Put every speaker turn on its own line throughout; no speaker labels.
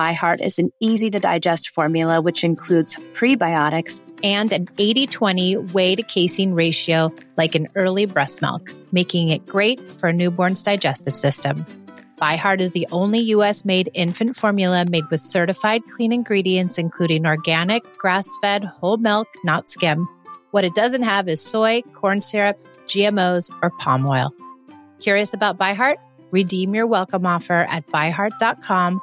ByHeart is an easy to digest formula which includes prebiotics and an 80 20 whey to casein ratio like an early breast milk, making it great for a newborn's digestive system. ByHeart is the only US made infant formula made with certified clean ingredients, including organic, grass fed, whole milk, not skim. What it doesn't have is soy, corn syrup, GMOs, or palm oil. Curious about ByHeart? Redeem your welcome offer at byheart.com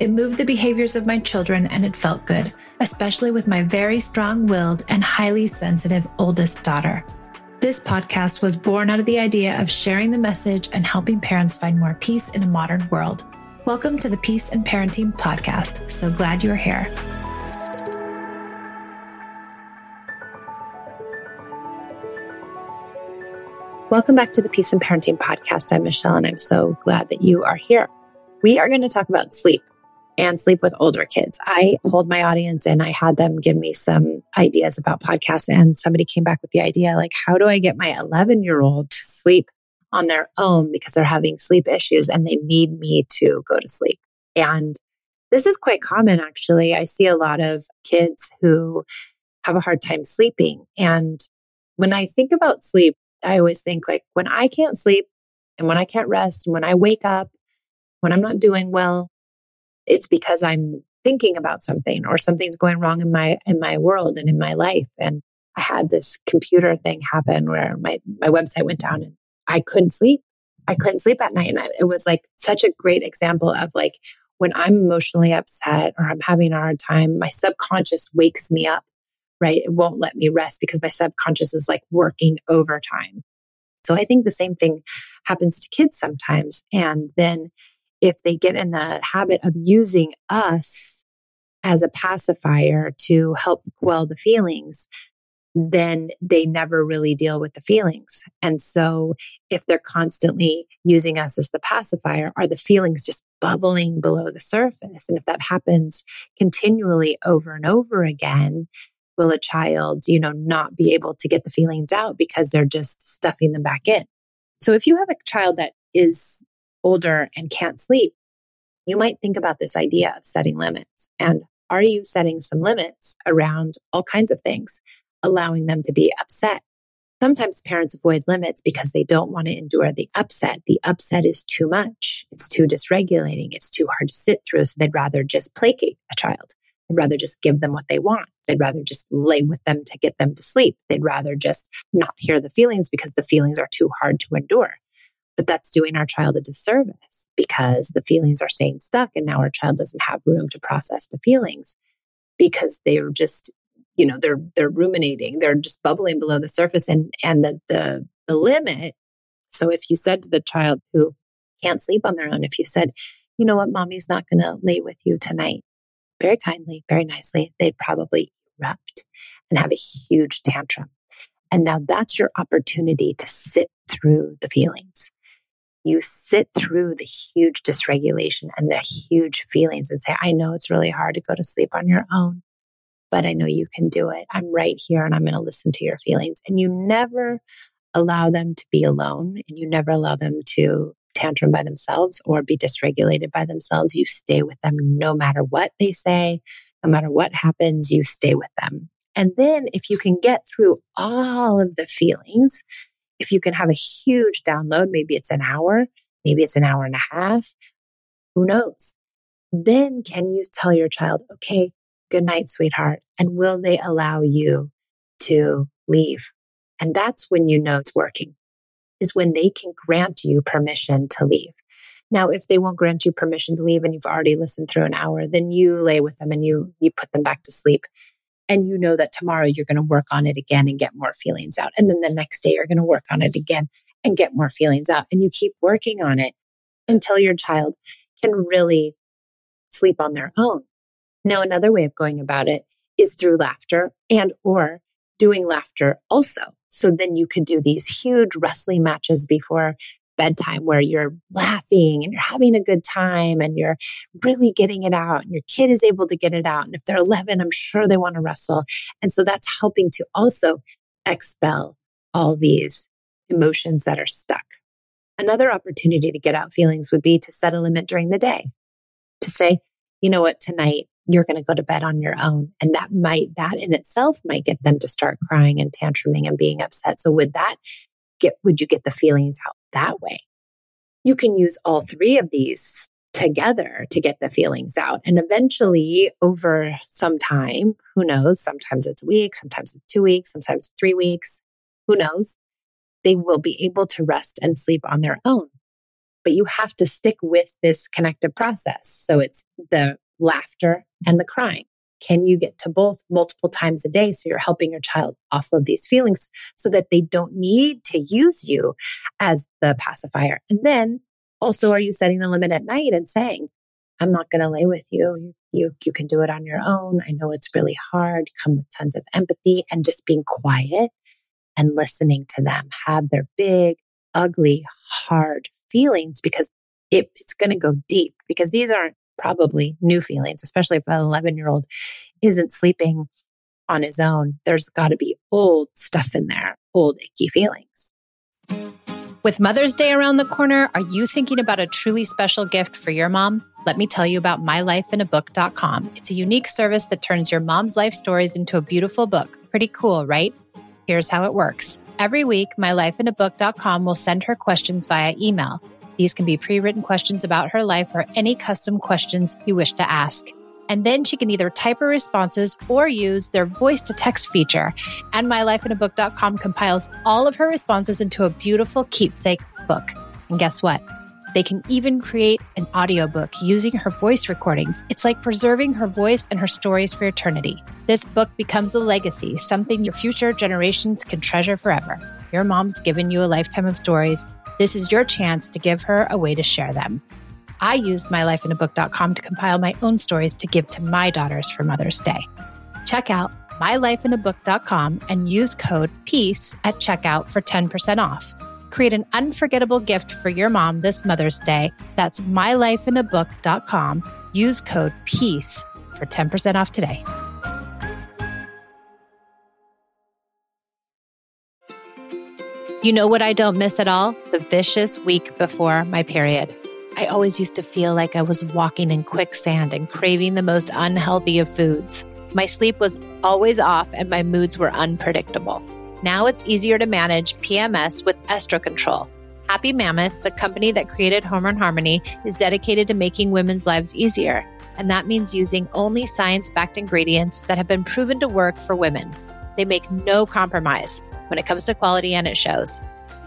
It moved the behaviors of my children and it felt good, especially with my very strong willed and highly sensitive oldest daughter. This podcast was born out of the idea of sharing the message and helping parents find more peace in a modern world. Welcome to the Peace and Parenting Podcast. So glad you're here. Welcome back to the Peace and Parenting Podcast. I'm Michelle, and I'm so glad that you are here. We are going to talk about sleep and sleep with older kids. I told my audience and I had them give me some ideas about podcasts. And somebody came back with the idea like, how do I get my 11 year old to sleep on their own because they're having sleep issues and they need me to go to sleep? And this is quite common, actually. I see a lot of kids who have a hard time sleeping. And when I think about sleep, I always think like when I can't sleep and when I can't rest and when I wake up, when I'm not doing well, it's because I'm thinking about something or something's going wrong in my in my world and in my life and I had this computer thing happen where my my website went down and I couldn't sleep. I couldn't sleep at night and I, it was like such a great example of like when I'm emotionally upset or I'm having a hard time, my subconscious wakes me up, right? It won't let me rest because my subconscious is like working overtime. So I think the same thing happens to kids sometimes. And then if they get in the habit of using us as a pacifier to help quell the feelings, then they never really deal with the feelings. And so if they're constantly using us as the pacifier, are the feelings just bubbling below the surface? And if that happens continually over and over again, will a child, you know, not be able to get the feelings out because they're just stuffing them back in? So if you have a child that is older and can't sleep, you might think about this idea of setting limits. And are you setting some limits around all kinds of things, allowing them to be upset? Sometimes parents avoid limits because they don't want to endure the upset. The upset is too much. It's too dysregulating. It's too hard to sit through. So they'd rather just placate a child. They'd rather just give them what they want. They'd rather just lay with them to get them to sleep. They'd rather just not hear the feelings because the feelings are too hard to endure. But that's doing our child a disservice because the feelings are staying stuck and now our child doesn't have room to process the feelings because they're just, you know, they're they're ruminating, they're just bubbling below the surface and and the the the limit. So if you said to the child who can't sleep on their own, if you said, you know what, mommy's not gonna lay with you tonight, very kindly, very nicely, they'd probably erupt and have a huge tantrum. And now that's your opportunity to sit through the feelings you sit through the huge dysregulation and the huge feelings and say, I know it's really hard to go to sleep on your own, but I know you can do it. I'm right here and I'm going to listen to your feelings. And you never allow them to be alone and you never allow them to tantrum by themselves or be dysregulated by themselves. You stay with them no matter what they say, no matter what happens, you stay with them. And then if you can get through all of the feelings, if you can have a huge download, maybe it's an hour, maybe it's an hour and a half, who knows? Then can you tell your child, okay, good night, sweetheart? And will they allow you to leave? And that's when you know it's working, is when they can grant you permission to leave. Now, if they won't grant you permission to leave and you've already listened through an hour, then you lay with them and you, you put them back to sleep. And you know that tomorrow you're going to work on it again and get more feelings out. And then the next day you're going to work on it again and get more feelings out. And you keep working on it until your child can really sleep on their own. Now, another way of going about it is through laughter and or doing laughter also. So then you could do these huge wrestling matches before bedtime where you're laughing and you're having a good time and you're really getting it out and your kid is able to get it out. And if they're 11, I'm sure they want to wrestle. And so that's helping to also expel all these emotions that are stuck. Another opportunity to get out feelings would be to set a limit during the day to say, you know what, tonight you're going to go to bed on your own. And that might, that in itself might get them to start crying and tantruming and being upset. So would that get, would you get the feelings out that way? You can use all three of these together to get the feelings out. And eventually, over some time, who knows? Sometimes it's a week, sometimes it's two weeks, sometimes three weeks, who knows? They will be able to rest and sleep on their own. But you have to stick with this connective process. So it's the laughter, and the crying. Can you get to both multiple times a day so you're helping your child offload these feelings so that they don't need to use you as the pacifier? And then also, are you setting the limit at night and saying, I'm not going to lay with you. You, you can do it on your own. I know it's really hard. Come with tons of empathy and just being quiet and listening to them have their big, ugly, hard feelings because it, it's going to go deep because these aren't probably new feelings, especially if an 11 year old isn't sleeping on his own. There's got to be old stuff in there, old icky feelings.
With Mother's Day around the corner, are you thinking about a truly special gift for your mom? Let me tell you about mylifeinabook.com. It's a unique service that turns your mom's life stories into a beautiful book. Pretty cool, right? Here's how it works. Every week, mylifeinabook.com will send her questions via email. These can be pre written questions about her life or any custom questions you wish to ask. And then she can either type her responses or use their voice to text feature. And mylifeinabook.com compiles all of her responses into a beautiful keepsake book. And guess what? They can even create an audiobook using her voice recordings. It's like preserving her voice and her stories for eternity. This book becomes a legacy, something your future generations can treasure forever. Your mom's given you a lifetime of stories this is your chance to give her a way to share them. I used mylifeinabook.com to compile my own stories to give to my daughters for Mother's Day. Check out mylifeinabook.com and use code PEACE at checkout for 10% off. Create an unforgettable gift for your mom this Mother's Day. That's mylifeinabook.com. Use code PEACE for 10% off today. You know what I don't miss at all? The vicious week before my period. I always used to feel like I was walking in quicksand and craving the most unhealthy of foods. My sleep was always off and my moods were unpredictable. Now it's easier to manage PMS with Estro Control. Happy Mammoth, the company that created Hormone Harmony, is dedicated to making women's lives easier. And that means using only science backed ingredients that have been proven to work for women. They make no compromise when it comes to quality and it shows.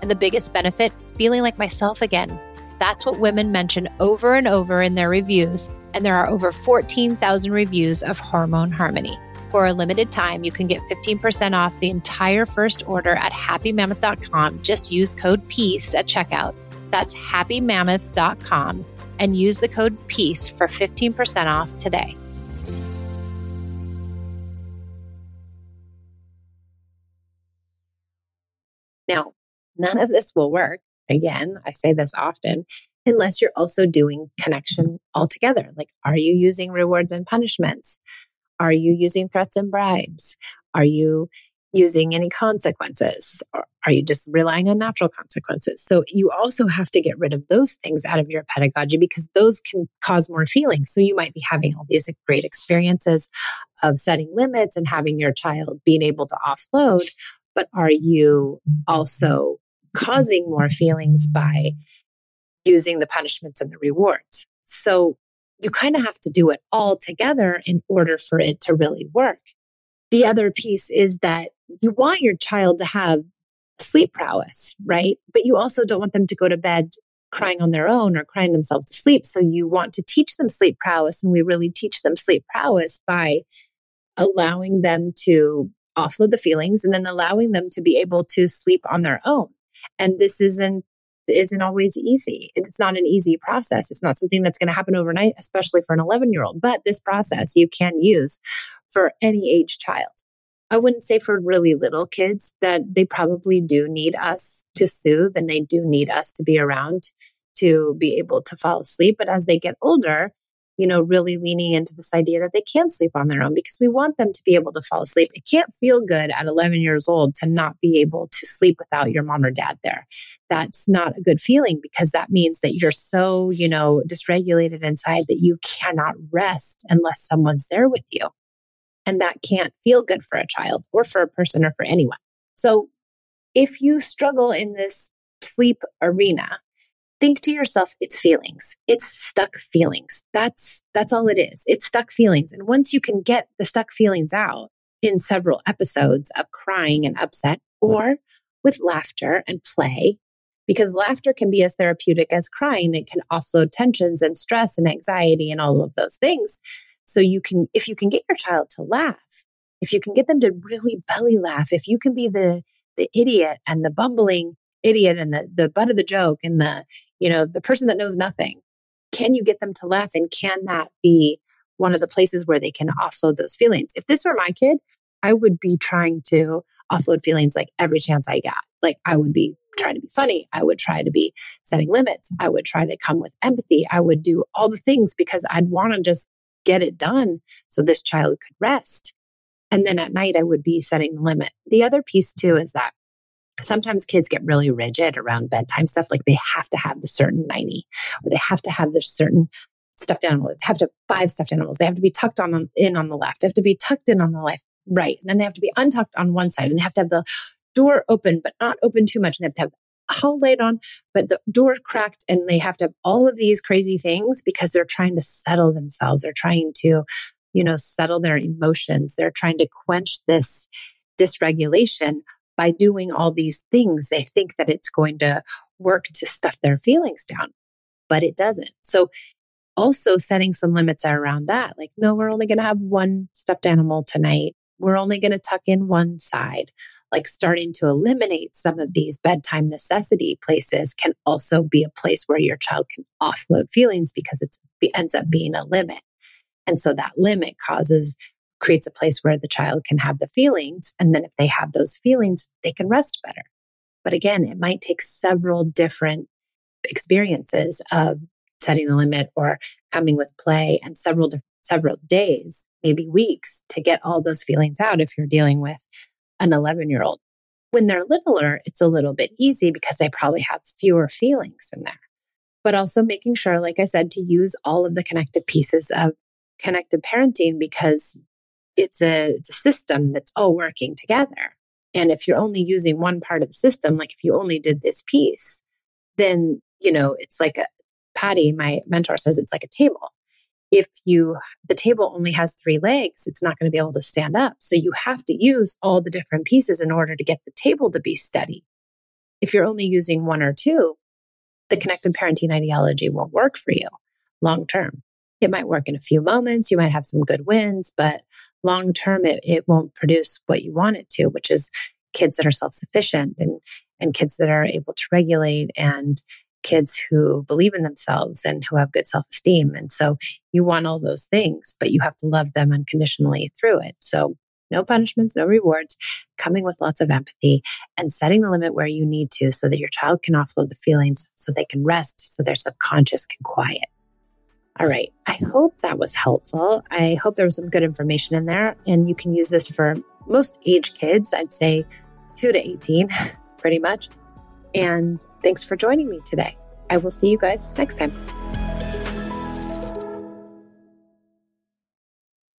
And the biggest benefit, feeling like myself again. That's what women mention over and over in their reviews. And there are over 14,000 reviews of Hormone Harmony. For a limited time, you can get 15% off the entire first order at happymammoth.com. Just use code PEACE at checkout. That's happymammoth.com and use the code PEACE for 15% off today.
Now, none of this will work. Again, I say this often, unless you're also doing connection altogether. Like, are you using rewards and punishments? Are you using threats and bribes? Are you using any consequences? Or are you just relying on natural consequences? So you also have to get rid of those things out of your pedagogy because those can cause more feelings. So you might be having all these great experiences of setting limits and having your child being able to offload, but are you also causing more feelings by using the punishments and the rewards? So you kind of have to do it all together in order for it to really work. The other piece is that you want your child to have sleep prowess, right? But you also don't want them to go to bed crying on their own or crying themselves to sleep. So you want to teach them sleep prowess. And we really teach them sleep prowess by allowing them to offload the feelings and then allowing them to be able to sleep on their own. And this isn't isn't always easy. It's not an easy process. It's not something that's going to happen overnight, especially for an 11 year old. But this process you can use for any age child. I wouldn't say for really little kids that they probably do need us to soothe and they do need us to be around to be able to fall asleep. But as they get older, you know, really leaning into this idea that they can sleep on their own because we want them to be able to fall asleep. It can't feel good at 11 years old to not be able to sleep without your mom or dad there. That's not a good feeling because that means that you're so, you know, dysregulated inside that you cannot rest unless someone's there with you. And that can't feel good for a child or for a person or for anyone. So if you struggle in this sleep arena, think to yourself, it's feelings. It's stuck feelings. That's, that's all it is. It's stuck feelings. And once you can get the stuck feelings out in several episodes of crying and upset or with laughter and play, because laughter can be as therapeutic as crying. It can offload tensions and stress and anxiety and all of those things. So you can, if you can get your child to laugh, if you can get them to really belly laugh, if you can be the, the idiot and the bumbling idiot and the, the butt of the joke and the, you know, the person that knows nothing, can you get them to laugh? And can that be one of the places where they can offload those feelings? If this were my kid, I would be trying to offload feelings like every chance I got. Like I would be trying to be funny. I would try to be setting limits. I would try to come with empathy. I would do all the things because I'd want to just get it done so this child could rest. And then at night, I would be setting the limit. The other piece too is that sometimes kids get really rigid around bedtime stuff. Like they have to have the certain 90 or they have to have this certain stuffed animal. They have to have five stuffed animals. They have to be tucked on, in on the left. They have to be tucked in on the left, right. And then they have to be untucked on one side and they have to have the door open, but not open too much. And they have to have all laid on, but the door cracked and they have to have all of these crazy things because they're trying to settle themselves. They're trying to, you know, settle their emotions. They're trying to quench this dysregulation by doing all these things. They think that it's going to work to stuff their feelings down, but it doesn't. So also setting some limits around that. Like, no, we're only going to have one stuffed animal tonight. We're only going to tuck in one side like starting to eliminate some of these bedtime necessity places can also be a place where your child can offload feelings because it ends up being a limit. And so that limit causes, creates a place where the child can have the feelings. And then if they have those feelings, they can rest better. But again, it might take several different experiences of setting the limit or coming with play and several several days, maybe weeks to get all those feelings out if you're dealing with an 11 year old. When they're littler, it's a little bit easy because they probably have fewer feelings in there. But also making sure, like I said, to use all of the connected pieces of connected parenting because it's a, it's a system that's all working together. And if you're only using one part of the system, like if you only did this piece, then, you know, it's like a, Patty, my mentor says it's like a table. If you the table only has three legs it's not going to be able to stand up. So you have to use all the different pieces in order to get the table to be steady. If you're only using one or two the connected parenting ideology won't work for you long term. It might work in a few moments you might have some good wins but long term it, it won't produce what you want it to which is kids that are self-sufficient and and kids that are able to regulate and kids who believe in themselves and who have good self esteem. And so you want all those things, but you have to love them unconditionally through it. So no punishments, no rewards, coming with lots of empathy and setting the limit where you need to so that your child can offload the feelings so they can rest, so their subconscious can quiet. All right. I hope that was helpful. I hope there was some good information in there. And you can use this for most age kids, I'd say two to 18, pretty much. And thanks for joining me today. I will see you guys next time.